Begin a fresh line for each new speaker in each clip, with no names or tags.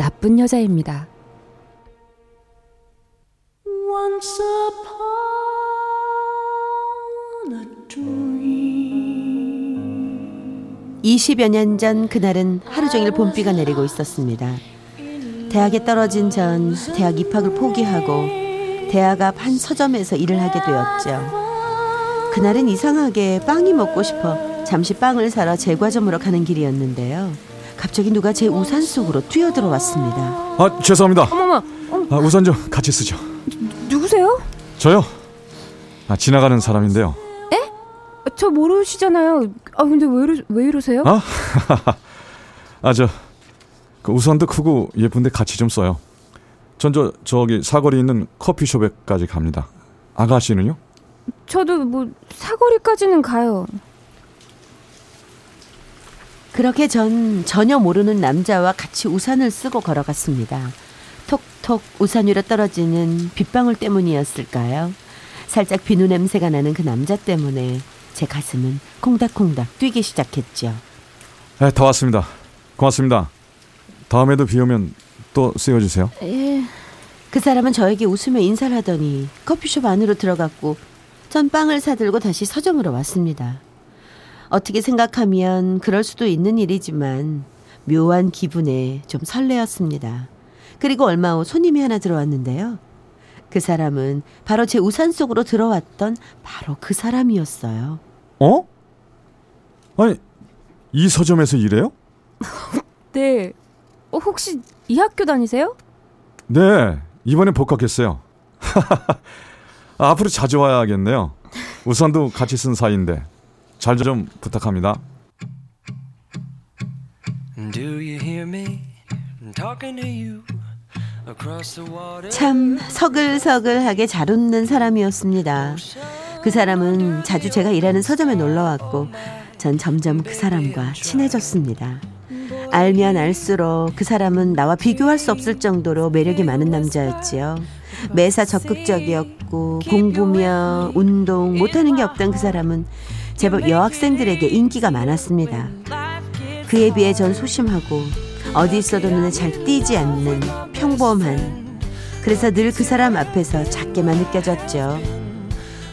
나쁜 여자입니다. Once upon a
dream. 20여 년 전 그날은 하루 종일 봄비가 내리고 있었습니다. 대학에 떨어진 전 대학 입학을 포기하고 대학 앞 한 서점에서 일을 하게 되었죠. 그날은 이상하게 빵이 먹고 싶어 잠시 빵을 사러 제과점으로 가는 길이었는데요. 갑자기 누가 제 우산 속으로 뛰어들어왔습니다.
아 죄송합니다.
어머머.
아, 우산 좀 같이 쓰죠.
누 구세요?
저요. 아 지나가는 사람인데요.
에? 저 모르시잖아요. 아 근데 왜, 이러, 왜 이러세요?
아? 아저 그 우산도 크고 예쁜데 같이 좀 써요. 전 저 저기 사거리 있는 커피숍에까지 갑니다. 아가씨는요?
저도 뭐 사거리까지는 가요.
그렇게 전 전혀 모르는 남자와 같이 우산을 쓰고 걸어갔습니다. 톡톡 우산 위로 떨어지는 빗방울 때문이었을까요? 살짝 비누 냄새가 나는 그 남자 때문에 제 가슴은 콩닥콩닥 뛰기 시작했죠.
네, 다 왔습니다. 고맙습니다. 다음에도 비 오면 또 쓰여주세요.
예.
그 사람은 저에게 웃으며 인사를 하더니 커피숍 안으로 들어갔고 전 빵을 사들고 다시 서점으로 왔습니다. 어떻게 생각하면 그럴 수도 있는 일이지만 묘한 기분에 좀 설레었습니다. 그리고 얼마 후 손님이 하나 들어왔는데요. 그 사람은 바로 제 우산 속으로 들어왔던 바로 그 사람이었어요.
어? 아니 이 서점에서 일해요?
네. 어, 혹시 이 학교 다니세요?
네 이번엔 복학했어요. 아, 앞으로 자주 와야겠네요. 우산도 같이 쓴 사이인데 잘 좀 부탁합니다.
참 서글서글하게 잘 웃는 사람이었습니다. 그 사람은 자주 제가 일하는 서점에 놀러 왔고 전 점점 그 사람과 친해졌습니다. 알면 알수록 그 사람은 나와 비교할 수 없을 정도로 매력이 많은 남자였지요. 매사 적극적이었고 공부며 운동 못하는 게 없던 그 사람은 제법 여학생들에게 인기가 많았습니다. 그에 비해 전 소심하고 어디 있어도 눈에 잘 띄지 않는 평범한 그래서 늘 그 사람 앞에서 작게만 느껴졌죠.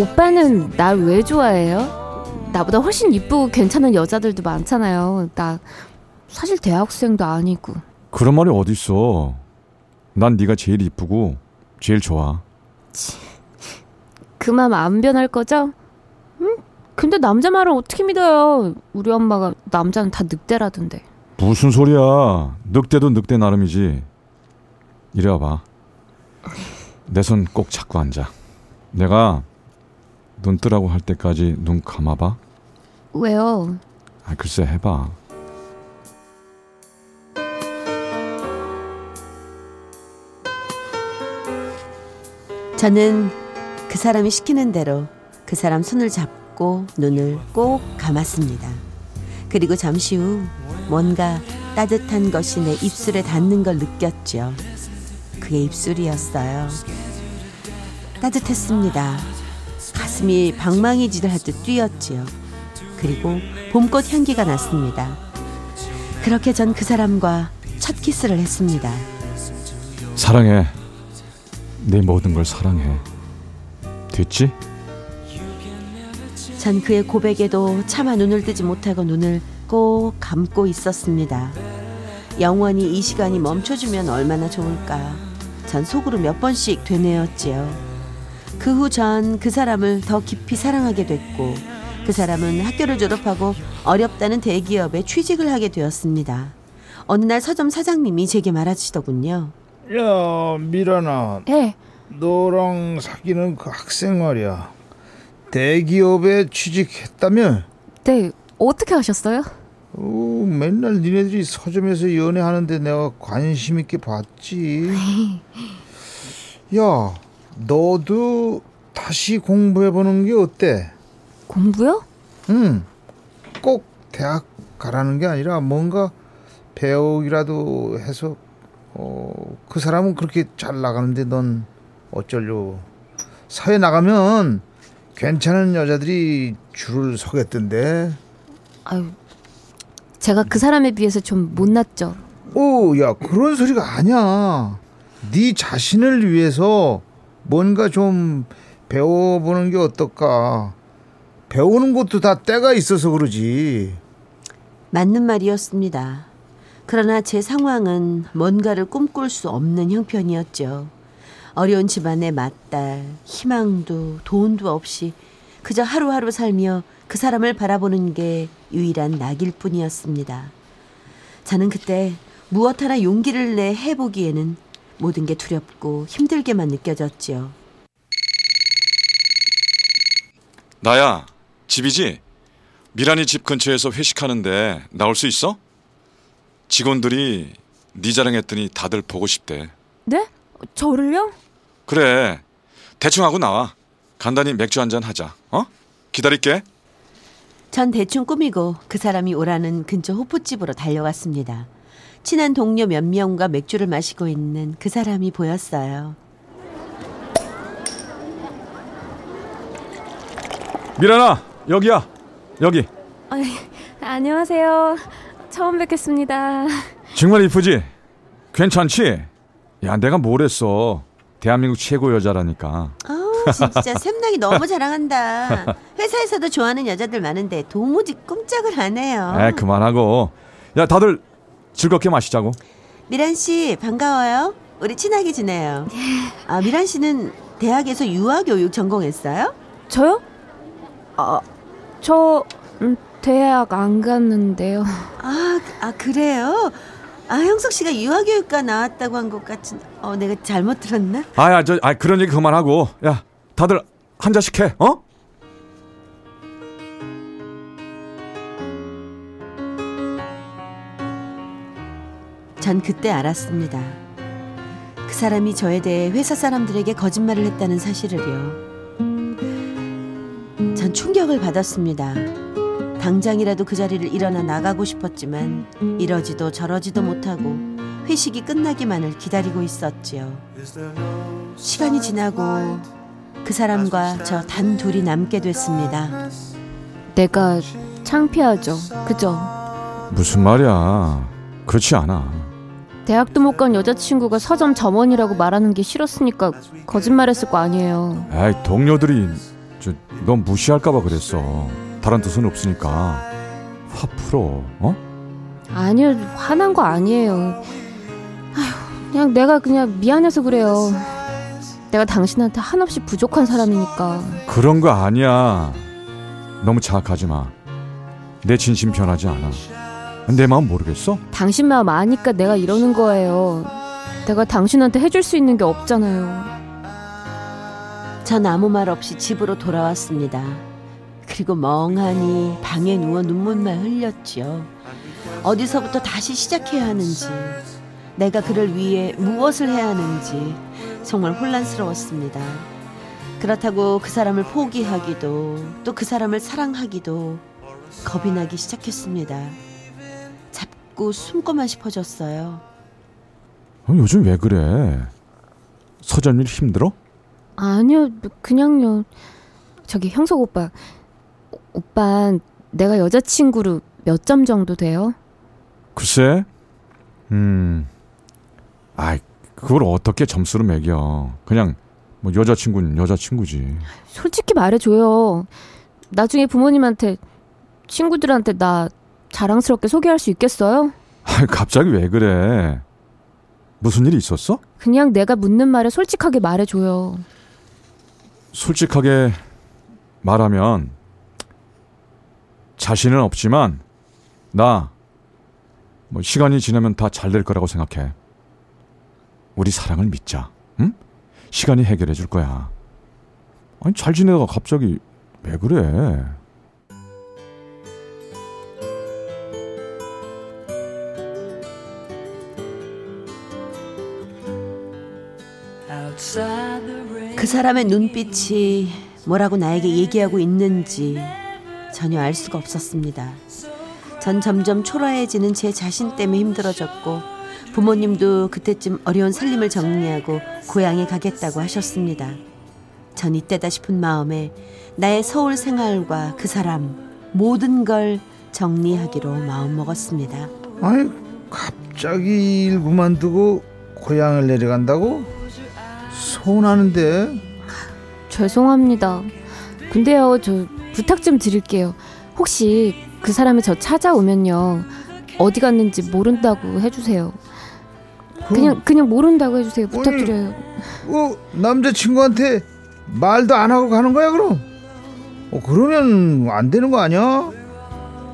오빠는 날 왜 좋아해요? 나보다 훨씬 이쁘고 괜찮은 여자들도 많잖아요. 나 사실 대학생도 아니고.
그런 말이 어딨어. 난 네가 제일 이쁘고 제일 좋아.
그맘안 변할 거죠? 응? 근데 남자 말을 어떻게 믿어요? 우리 엄마가 남자는 다 늑대라던데.
무슨 소리야. 늑대도 늑대 나름이지. 이리 와봐. 내 손 꼭 잡고 앉아. 내가 눈 뜨라고 할 때까지 눈 감아봐.
왜요?
아, 글쎄 해봐.
저는 그 사람이 시키는 대로 그 사람 손을 잡고 눈을 꼭 감았습니다. 그리고 잠시 후 뭔가 따뜻한 것이 내 입술에 닿는 걸 느꼈죠. 그의 입술이었어요. 따뜻했습니다. 가슴이 방망이질을 하듯 뛰었지요. 그리고 봄꽃 향기가 났습니다. 그렇게 전 그 사람과 첫 키스를 했습니다.
사랑해. 내 모든 걸 사랑해. 됐지?
전 그의 고백에도 차마 눈을 뜨지 못하고 눈을 꼭 감고 있었습니다. 영원히 이 시간이 멈춰주면 얼마나 좋을까. 전 속으로 몇 번씩 되뇌었지요. 그 후 전 그 사람을 더 깊이 사랑하게 됐고, 그 사람은 학교를 졸업하고 어렵다는 대기업에 취직을 하게 되었습니다. 어느 날 서점 사장님이 제게 말하시더군요.
야, 미란아.
예.
너랑 사귀는 그 학생 말이야. 대기업에 취직했다며?
네. 어떻게 하셨어요?
어, 맨날 니네들이 서점에서 연애하는데 내가 관심 있게 봤지. 야, 너도 다시 공부해보는 게 어때?
공부요?
응, 꼭 대학 가라는 게 아니라 뭔가 배우기라도 해서 어, 그 사람은 그렇게 잘 나가는데 넌 어쩌려? 사회 나가면 괜찮은 여자들이 줄을 서겠던데.
아유, 제가 그 사람에 비해서 좀 못났죠.
오, 야 그런 소리가 아니야. 네 자신을 위해서 뭔가 좀 배워보는 게 어떨까? 배우는 것도 다 때가 있어서 그러지.
맞는 말이었습니다. 그러나 제 상황은 뭔가를 꿈꿀 수 없는 형편이었죠. 어려운 집안의 맏딸, 희망도 돈도 없이 그저 하루하루 살며 그 사람을 바라보는 게 유일한 낙일 뿐이었습니다. 저는 그때 무엇 하나 용기를 내 해보기에는 모든 게 두렵고 힘들게만 느껴졌지요.
나야 집이지? 미란이 집 근처에서 회식하는데 나올 수 있어? 직원들이 네 자랑했더니 다들 보고 싶대.
네? 저를요?
그래. 대충 하고 나와. 간단히 맥주 한 잔 하자. 어? 기다릴게.
전 대충 꾸미고 그 사람이 오라는 근처 호프집으로 달려갔습니다. 친한 동료 몇 명과 맥주를 마시고 있는 그 사람이 보였어요.
미란아, 여기야. 여기.
아이, 안녕하세요. 처음 뵙겠습니다.
정말 이쁘지? 괜찮지? 야, 내가 뭘 했어. 대한민국 최고 여자라니까.
아우 진짜 샘나기 너무 자랑한다. 회사에서도 좋아하는 여자들 많은데 도무지 꼼짝을 안 해요.
에, 그만하고. 야, 다들 즐겁게 마시자고.
미란 씨 반가워요. 우리 친하게 지내요. 아 미란 씨는 대학에서 유아교육 전공했어요?
저요? 아, 저 음, 대학 안 갔는데요.
아, 아 그래요? 아 형석 씨가 유아교육과 나왔다고 한 것 같은. 어 내가 잘못 들었나?
아, 야, 저, 아, 그런 얘기 그만하고. 야, 다들 한 잔씩 해, 어?
전 그때 알았습니다. 그 사람이 저에 대해 회사 사람들에게 거짓말을 했다는 사실을요. 전 충격을 받았습니다. 당장이라도 그 자리를 일어나 나가고 싶었지만 이러지도 저러지도 못하고 회식이 끝나기만을 기다리고 있었지요. 시간이 지나고 그 사람과 저 단 둘이 남게 됐습니다.
내가 창피하죠. 그죠?
무슨 말이야. 그렇지 않아.
대학도 못 간 여자친구가 서점 점원이라고 말하는 게 싫었으니까 거짓말했을 거 아니에요.
에이, 동료들이 저, 넌 무시할까봐 그랬어. 다른 뜻은 없으니까. 화 풀어, 어?
아니요, 화난 거 아니에요. 아휴, 그냥 내가 그냥 미안해서 그래요. 내가 당신한테 한없이 부족한 사람이니까.
그런 거 아니야. 너무 자학하지 마. 내 진심 변하지 않아. 내 마음 모르겠어?
당신 마음 아니까 내가 이러는 거예요. 내가 당신한테 해줄 수 있는 게 없잖아요.
전 아무 말 없이 집으로 돌아왔습니다. 그리고 멍하니 방에 누워 눈물만 흘렸지요. 어디서부터 다시 시작해야 하는지, 내가 그를 위해 무엇을 해야 하는지 정말 혼란스러웠습니다. 그렇다고 그 사람을 포기하기도 또 그 사람을 사랑하기도 겁이 나기 시작했습니다. 자꾸 숨고만 싶어졌어요.
어, 요즘 왜 그래? 서점 일 힘들어?
아니요, 그냥요. 저기 형석 오빠, 오- 오빠 내가 여자친구로 몇 점 정도 돼요?
글쎄, 음, 아이, 그걸 어떻게 점수로 매겨. 그냥, 뭐, 여자친구는 여자친구지.
솔직히 말해줘요. 나중에 부모님한테 친구들한테 나 자랑스럽게 소개할 수 있겠어요?
아 갑자기 왜 그래? 무슨 일이 있었어?
그냥 내가 묻는 말에 솔직하게 말해줘요.
솔직하게 말하면, 자신은 없지만 나 뭐 시간이 지나면 다 잘 될 거라고 생각해. 우리 사랑을 믿자. 응? 시간이 해결해 줄 거야. 아니 잘 지내다가 갑자기 왜 그래?
그 사람의 눈빛이 뭐라고 나에게 얘기하고 있는지 전혀 알 수가 없었습니다. 전 점점 초라해지는 제 자신 때문에 힘들어졌고 부모님도 그때쯤 어려운 살림을 정리하고 고향에 가겠다고 하셨습니다. 전 이때다 싶은 마음에 나의 서울 생활과 그 사람 모든 걸 정리하기로 마음먹었습니다.
아니 갑자기 일 그만두고 고향을 내려간다고? 서운하는데
죄송합니다. 근데요, 저 부탁 좀 드릴게요. 혹시 그 사람이 저 찾아오면요. 어디 갔는지 모른다고 해주세요. 그냥 그냥 모른다고 해주세요. 부탁드려요.
어, 남자친구한테 말도 안 하고 가는 거야 그럼? 어, 그러면 안 되는 거 아니야?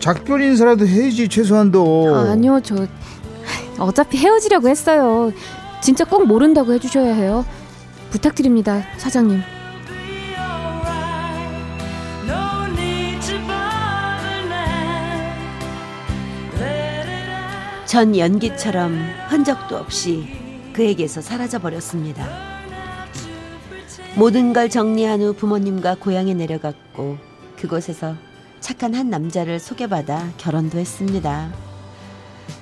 작별 인사라도 해야지 최소한도
아니요, 저 어차피 헤어지려고 했어요. 진짜 꼭 모른다고 해주셔야 해요. 부탁드립니다, 사장님.
전 연기처럼 흔적도 없이 그에게서 사라져 버렸습니다. 모든 걸 정리한 후 부모님과 고향에 내려갔고 그곳에서 착한 한 남자를 소개받아 결혼도 했습니다.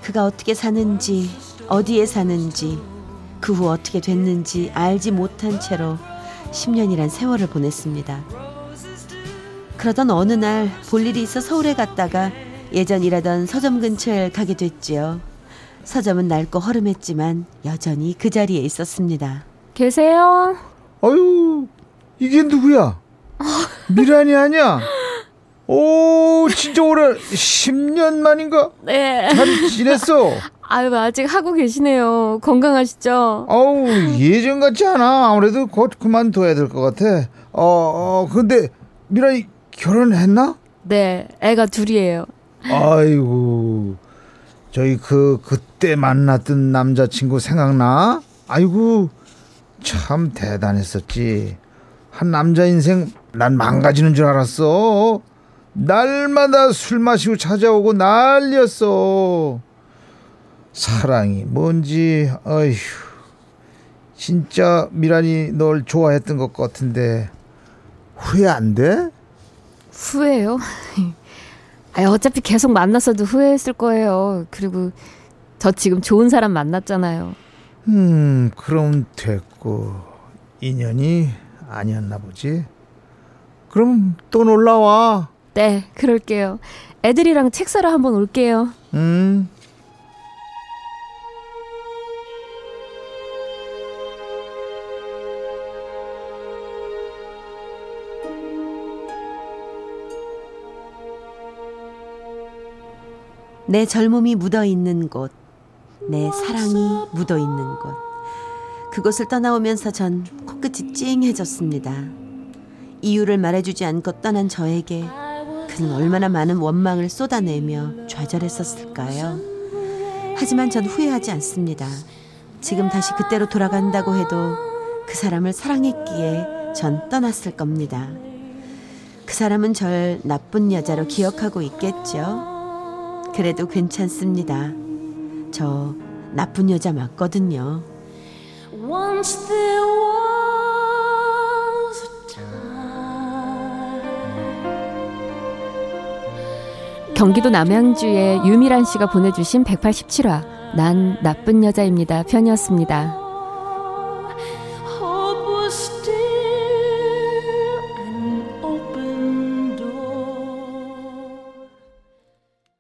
그가 어떻게 사는지 어디에 사는지 그 후 어떻게 됐는지 알지 못한 채로 10년이란 세월을 보냈습니다. 그러던 어느 날 볼일이 있어 서울에 갔다가 예전 일하던 서점 근처에 가게 됐지요. 서점은 낡고 허름했지만 여전히 그 자리에 있었습니다.
계세요?
아유 이게 누구야? 미란이 아니야? 오 진짜 오래 10년 만인가?
네.
잘 지냈어?
아유, 아직 하고 계시네요. 건강하시죠?
아우 예전 같지 않아 아무래도 곧 그만둬야 될 것 같아 어, 어 근데 미란이 결혼했나?
네, 애가 둘이에요.
아이고 저희 그 그때 만났던 남자친구 생각나? 아이고 참 대단했었지 한 남자 인생 난 망가지는 줄 알았어 날마다 술 마시고 찾아오고 난리였어 사랑이 뭔지 어휴 진짜 미란이 널 좋아했던 것 같은데 후회 안 돼?
후회요? 아, 어차피 계속 만났어도 후회했을 거예요. 그리고 저 지금 좋은 사람 만났잖아요.
음, 그럼 됐고 인연이 아니었나 보지. 그럼 또 놀러 와.
네, 그럴게요. 애들이랑 책 사러 한번 올게요.
음.
내 젊음이 묻어 있는 곳, 내 사랑이 묻어 있는 곳. 그곳을 떠나오면서 전 코끝이 찡해졌습니다. 이유를 말해주지 않고 떠난 저에게 그는 얼마나 많은 원망을 쏟아내며 좌절했었을까요? 하지만 전 후회하지 않습니다. 지금 다시 그때로 돌아간다고 해도 그 사람을 사랑했기에 전 떠났을 겁니다. 그 사람은 절 나쁜 여자로 기억하고 있겠죠? 그래도 괜찮습니다. 저 나쁜 여자 맞거든요.
Once there was a time.
경기도 남양주의 유미란 씨가 보내주신 187화 난 나쁜 여자입니다 편이었습니다.